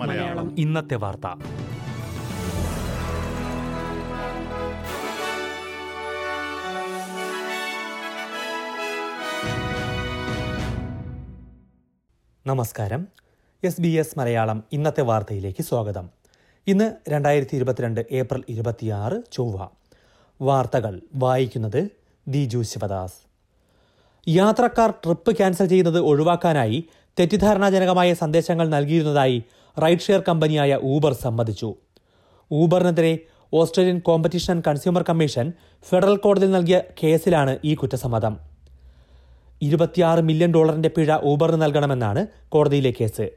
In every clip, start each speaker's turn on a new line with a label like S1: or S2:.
S1: മലയാളം.
S2: ഇന്നത്തെ വാർത്ത. നമസ്കാരം. എസ് ബി എസ് മലയാളം ഇന്നത്തെ വാർത്തയിലേക്ക് സ്വാഗതം. ഇന്ന് രണ്ടായിരത്തി ഇരുപത്തിരണ്ട് ഏപ്രിൽ ഇരുപത്തിയാറ് ചൊവ്വ. വാർത്തകൾ വായിക്കുന്നത് ദിജു ശിവദാസ്. യാത്രക്കാർ ട്രിപ്പ് ക്യാൻസൽ ചെയ്യുന്നത് ഒഴിവാക്കാനായി തെറ്റിദ്ധാരണാജനകമായ സന്ദേശങ്ങൾ നൽകിയിരുന്നതായി റൈഡ് ഷെയർ കമ്പനിയായ ഊബർ സമ്മതിച്ചു. ഊബറിനെതിരെ Australian competition and consumer commission federal കോടതിയിൽ നൽകിയ കേസിലാണ് ഈ കുറ്റസമ്മതം. ഇരുപത്തിയാറ് മില്യൺ ഡോളറിന്റെ പിഴ ഊബറിന് നൽകണമെന്നാണ് കോടതിയിലെ കേസ്.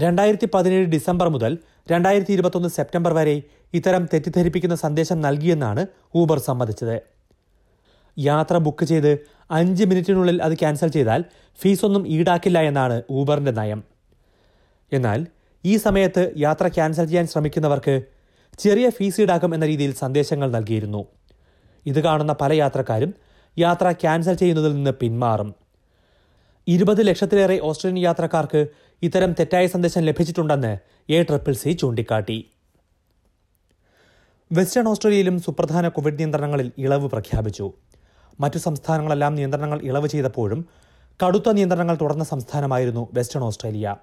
S2: രണ്ടായിരത്തി പതിനേഴ് ഡിസംബർ മുതൽ രണ്ടായിരത്തി ഇരുപത്തൊന്ന് സെപ്റ്റംബർ വരെ ഇത്തരം തെറ്റിദ്ധരിപ്പിക്കുന്ന സന്ദേശം നൽകിയെന്നാണ് ഊബർ സമ്മതിച്ചത്. യാത്ര ബുക്ക് ചെയ്ത് അഞ്ച് മിനിറ്റിനുള്ളിൽ അത് ക്യാൻസൽ ചെയ്താൽ ഫീസൊന്നും ഈടാക്കില്ല എന്നാണ് ഊബറിന്റെ നയം. എന്നാൽ ഈ സമയത്ത് യാത്ര ക്യാൻസൽ ചെയ്യാൻ ശ്രമിക്കുന്നവർക്ക് ചെറിയ ഫീസ് ഈടാക്കും എന്ന രീതിയിൽ സന്ദേശങ്ങൾ നൽകിയിരുന്നു. ഇത് കാണുന്ന പല യാത്രക്കാരും യാത്ര ക്യാൻസൽ ചെയ്യുന്നതിൽ നിന്ന് പിന്മാറും. ഇരുപത് ലക്ഷത്തിലേറെ ഓസ്ട്രേലിയൻ യാത്രക്കാർക്ക് ഇത്തരം തെറ്റായ സന്ദേശം ലഭിച്ചിട്ടുണ്ടെന്ന് എ ട്രിപ്പിൾ സി ചൂണ്ടിക്കാട്ടി. വെസ്റ്റേൺ ഓസ്ട്രേലിയയിലും സുപ്രധാന കോവിഡ് നിയന്ത്രണങ്ങളിൽ ഇളവ് പ്രഖ്യാപിച്ചു. മറ്റു സംസ്ഥാനങ്ങളെല്ലാം നിയന്ത്രണങ്ങൾ ഇളവ് ചെയ്തപ്പോഴും കടുത്ത നിയന്ത്രണങ്ങൾ തുടർന്ന സംസ്ഥാനമായിരുന്നു വെസ്റ്റേൺ ഓസ്ട്രേലിയ.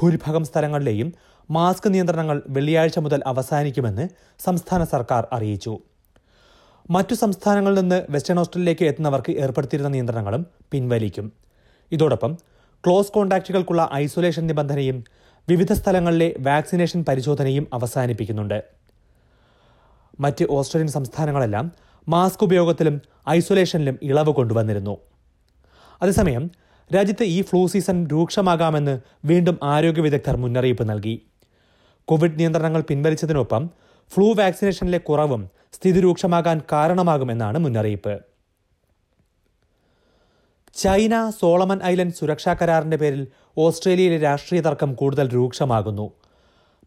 S2: ഭൂരിഭാഗം സ്ഥലങ്ങളിലെയും മാസ്ക് നിയന്ത്രണങ്ങൾ വെള്ളിയാഴ്ച മുതൽ അവസാനിക്കുമെന്ന് സംസ്ഥാന സർക്കാർ അറിയിച്ചു. മറ്റു സംസ്ഥാനങ്ങളിൽ നിന്ന് വെസ്റ്റേൺ ഓസ്ട്രേലിയയിലേക്ക് എത്തുന്നവർക്ക് ഏർപ്പെടുത്തിയിരുന്ന നിയന്ത്രണങ്ങളും പിൻവലിക്കും. ഇതോടൊപ്പം ക്ലോസ് കോൺടാക്റ്റുകൾക്കുള്ള ഐസൊലേഷൻ നിബന്ധനയും വിവിധ സ്ഥലങ്ങളിലെ വാക്സിനേഷൻ പരിശോധനയും അവസാനിപ്പിക്കുന്നുണ്ട്. മറ്റ് ഓസ്ട്രേലിയൻ സംസ്ഥാനങ്ങളെല്ലാം മാസ്ക് ഉപയോഗത്തിലും ഐസൊലേഷനിലും ഇളവ് കൊണ്ടുവന്നിരുന്നു. അതേസമയം രാജ്യത്ത് ഈ ഫ്ലൂ സീസൺ രൂക്ഷമാകാമെന്ന് വീണ്ടും ആരോഗ്യ വിദഗ്ധർ മുന്നറിയിപ്പ് നൽകി. കോവിഡ് നിയന്ത്രണങ്ങൾ പിൻവലിച്ചതിനൊപ്പം ഫ്ലൂ വാക്സിനേഷനിലെ കുറവും സ്ഥിതി രൂക്ഷമാകാൻ കാരണമാകുമെന്നാണ് മുന്നറിയിപ്പ്. ചൈന സോളമൻ ഐലൻഡ് സുരക്ഷാ കരാറിന്റെ പേരിൽ ഓസ്ട്രേലിയയിലെ രാഷ്ട്രീയ തർക്കം കൂടുതൽ രൂക്ഷമാകുന്നു.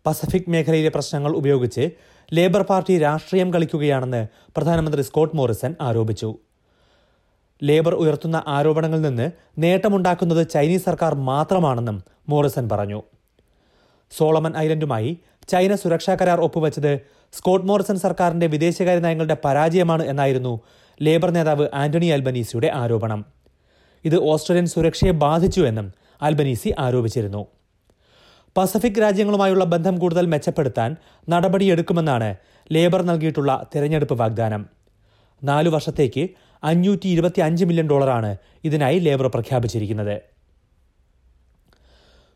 S2: പസഫിക് മേഖലയിലെ പ്രശ്നങ്ങൾ ഉപയോഗിച്ച് ലേബർ പാർട്ടി രാഷ്ട്രീയം കളിക്കുകയാണെന്ന് പ്രധാനമന്ത്രി സ്കോട്ട് മോറിസൺ ആരോപിച്ചു. ലേബർ ഉയർത്തുന്ന ആരോപണങ്ങളിൽ നിന്ന് നേട്ടമുണ്ടാക്കുന്നത് ചൈനീസ് സർക്കാർ മാത്രമാണെന്നും മോറിസൺ പറഞ്ഞു. സോളമൻ ഐലൻഡുമായി ചൈന സുരക്ഷാ കരാർ ഒപ്പുവെച്ചത് സ്കോട്ട് മോറിസൺ സർക്കാരിന്റെ വിദേശകാര്യ നയങ്ങളുടെ പരാജയമാണ് എന്നായിരുന്നു ലേബർ നേതാവ് ആന്റണി അൽബനീസിയുടെ ആരോപണം. ഇത് ഓസ്ട്രേലിയൻ സുരക്ഷയെ ബാധിച്ചുവെന്നും അൽബനീസി ആരോപിച്ചിരുന്നു. പസഫിക് രാജ്യങ്ങളുമായുള്ള ബന്ധം കൂടുതൽ മെച്ചപ്പെടുത്താൻ നടപടിയെടുക്കുമെന്നാണ് ലേബർ നൽകിയിട്ടുള്ള തെരഞ്ഞെടുപ്പ് വാഗ്ദാനം. നാലു വർഷത്തേക്ക് അഞ്ഞൂറ്റി ഇരുപത്തി അഞ്ച് മില്യൺ ഡോളറാണ് ഇതിനായി ലേബർ പ്രഖ്യാപിച്ചിരിക്കുന്നത്.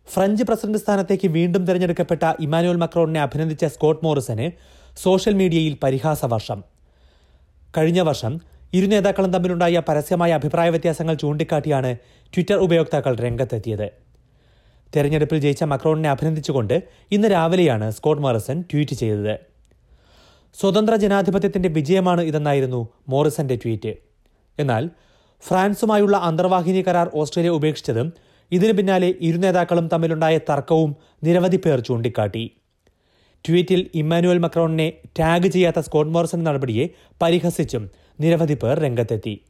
S2: ഫ്രഞ്ച് പ്രസിഡന്റ് സ്ഥാനത്തേക്ക് വീണ്ടും തെരഞ്ഞെടുക്കപ്പെട്ട ഇമാനുവൽ മക്രോണിനെ അഭിനന്ദിച്ച സ്കോട്ട് മോറിസന് സോഷ്യൽ മീഡിയയിൽ പരിഹാസ വർഷം കഴിഞ്ഞ വർഷം ഇരു നേതാക്കളും തമ്മിലുണ്ടായ പരസ്യമായ അഭിപ്രായ വ്യത്യാസങ്ങൾ ചൂണ്ടിക്കാട്ടിയാണ് ട്വിറ്റർ ഉപയോക്താക്കൾ രംഗത്തെത്തിയത്. തെരഞ്ഞെടുപ്പിൽ ജയിച്ച മക്രോണിനെ അഭിനന്ദിച്ചുകൊണ്ട് ഇന്ന് രാവിലെയാണ് സ്കോട്ട് മോറിസൺ ട്വീറ്റ് ചെയ്തത്. സ്വതന്ത്ര ജനാധിപത്യത്തിന്റെ വിജയമാണ് ഇതെന്നായിരുന്നു മോറിസന്റെ ട്വീറ്റ്. എന്നാൽ ഫ്രാൻസുമായുള്ള അന്തർവാഹിനി കരാർ ഓസ്ട്രേലിയ ഉപേക്ഷിച്ചതും ഇതിനു പിന്നാലെ ഇരു നേതാക്കളും തമ്മിലുണ്ടായ തർക്കവും നിരവധി പേർ ചൂണ്ടിക്കാട്ടി. ട്വീറ്റിൽ ഇമ്മാനുവൽ മക്രോണിനെ ടാഗ് ചെയ്യാത്ത സ്കോട്ട് മോറിസൺ നടപടിയെ പരിഹസിച്ചും നിരവധി പേർ രംഗത്തെത്തി.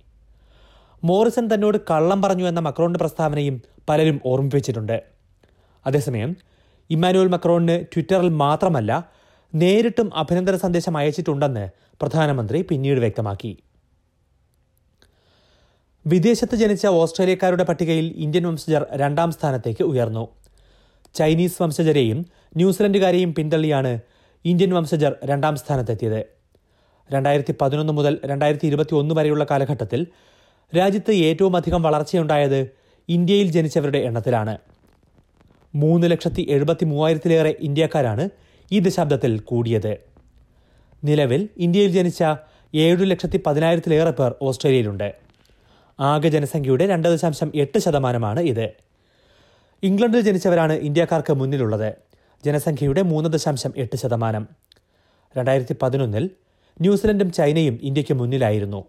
S2: മോറിസൺ തന്നോട് കള്ളം പറഞ്ഞു എന്ന മക്രോണിന്റെ പ്രസ്താവനയും പലരും ഓർമ്മിപ്പിച്ചിട്ടുണ്ട്. അതേസമയം ഇമ്മാനുവൽ മക്രോണിന് ട്വിറ്ററിൽ മാത്രമല്ല നേരിട്ടും അഭിനന്ദന സന്ദേശം അയച്ചിട്ടുണ്ടെന്ന് പ്രധാനമന്ത്രി പിന്നീട് വ്യക്തമാക്കി. വിദേശത്ത് ജനിച്ച ഓസ്ട്രേലിയക്കാരുടെ പട്ടികയിൽ ഇന്ത്യൻ വംശജർ രണ്ടാം സ്ഥാനത്തേക്ക് ഉയർന്നു. ചൈനീസ് വംശജരെയും ന്യൂസിലൻഡുകാരെയും പിന്തള്ളിയാണ് ഇന്ത്യൻ വംശജർ രണ്ടാം സ്ഥാനത്തെത്തിയത്. രണ്ടായിരത്തി പതിനൊന്ന് മുതൽ രണ്ടായിരത്തി ഇരുപത്തി ഒന്ന് വരെയുള്ള കാലഘട്ടത്തിൽ രാജ്യത്ത് ഏറ്റവും അധികം വളർച്ചയുണ്ടായത് ഇന്ത്യയിൽ ജനിച്ചവരുടെ എണ്ണത്തിലാണ്. മൂന്ന് ലക്ഷത്തി എഴുപത്തി മൂവായിരത്തിലേറെ ഇന്ത്യക്കാരാണ് ഈ ദശാബ്ദത്തിൽ കൂടിയത്. നിലവിൽ ഇന്ത്യയിൽ ജനിച്ച ഏഴു ലക്ഷത്തി പതിനായിരത്തിലേറെ പേർ ഓസ്ട്രേലിയയിലുണ്ട്. ആകെ ജനസംഖ്യയുടെ രണ്ട് ദശാംശം എട്ട് ശതമാനമാണ് ഇത്. ഇംഗ്ലണ്ടിൽ ജനിച്ചവരാണ് ഇന്ത്യക്കാർക്ക് മുന്നിലുള്ളത്. ജനസംഖ്യയുടെ മൂന്ന് ദശാംശം എട്ട് ശതമാനം. രണ്ടായിരത്തി പതിനൊന്നിൽ ന്യൂസിലൻഡും ചൈനയും ഇന്ത്യയ്ക്ക് മുന്നിലായിരുന്നു.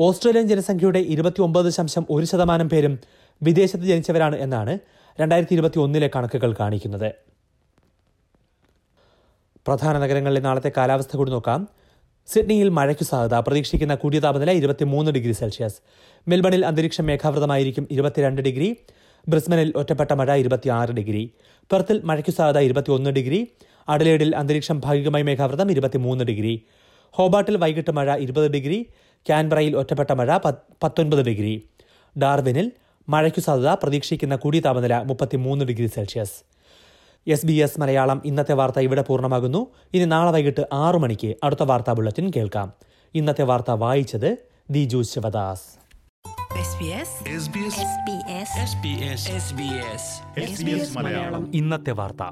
S2: ഓസ്ട്രേലിയൻ ജനസംഖ്യയുടെ ഇരുപത്തി ഒമ്പത് ദശാംശം ഒരു ശതമാനം പേരും വിദേശത്ത് ജനിച്ചവരാണ് എന്നാണ് രണ്ടായിരത്തി ഇരുപത്തി ഒന്നിലെ കണക്കുകൾ കാണിക്കുന്നത്. പ്രധാന നഗരങ്ങളിലെ നാളത്തെ കാലാവസ്ഥ കൂടി നോക്കാം. സിഡ്നിയിൽ മഴയ്ക്ക് സാധ്യത. പ്രതീക്ഷിക്കുന്ന കൂടിയ താപനില ഇരുപത്തിമൂന്ന് ഡിഗ്രി സെൽഷ്യസ്. മെൽബണിൽ അന്തരീക്ഷം മേഘാവൃതമായിരിക്കും ഇരുപത്തിരണ്ട് ഡിഗ്രി. ബ്രിസ്ബനിൽ ഒറ്റപ്പെട്ട മഴ ഇരുപത്തിയാറ് ഡിഗ്രി. പെർത്തിൽ മഴയ്ക്ക് സാധ്യത ഇരുപത്തിയൊന്ന് ഡിഗ്രി. അഡലേഡിൽ അന്തരീക്ഷം ഭാഗികമായി മേഘാവൃതം ഇരുപത്തിമൂന്ന് ഡിഗ്രി. ഹോബാട്ടിൽ വൈകിട്ട് മഴ ഇരുപത് ഡിഗ്രി. ക്യാൻബറയിൽ ഒറ്റപ്പെട്ട മഴ പത്ത് പത്തൊൻപത് ഡിഗ്രി. ഡാർവിനിൽ മഴയ്ക്കു സാധ്യത പ്രതീക്ഷിക്കുന്ന കൂടിയ താപനില മുപ്പത്തിമൂന്ന് degree Celsius. S B S Malayalam ഇന്നത്തെ വാർത്ത ഇവിടെ പൂർണമാകുന്നു. ഇനി നാളെ വൈകിട്ട് ആറു മണിക്ക് അടുത്ത വാർത്താ ബുള്ളറ്റിൻ കേൾക്കാം. ഇന്നത്തെ വാർത്ത വായിച്ചത് ദിജു ശിവദാസ്. ഇന്നത്തെ വാർത്ത.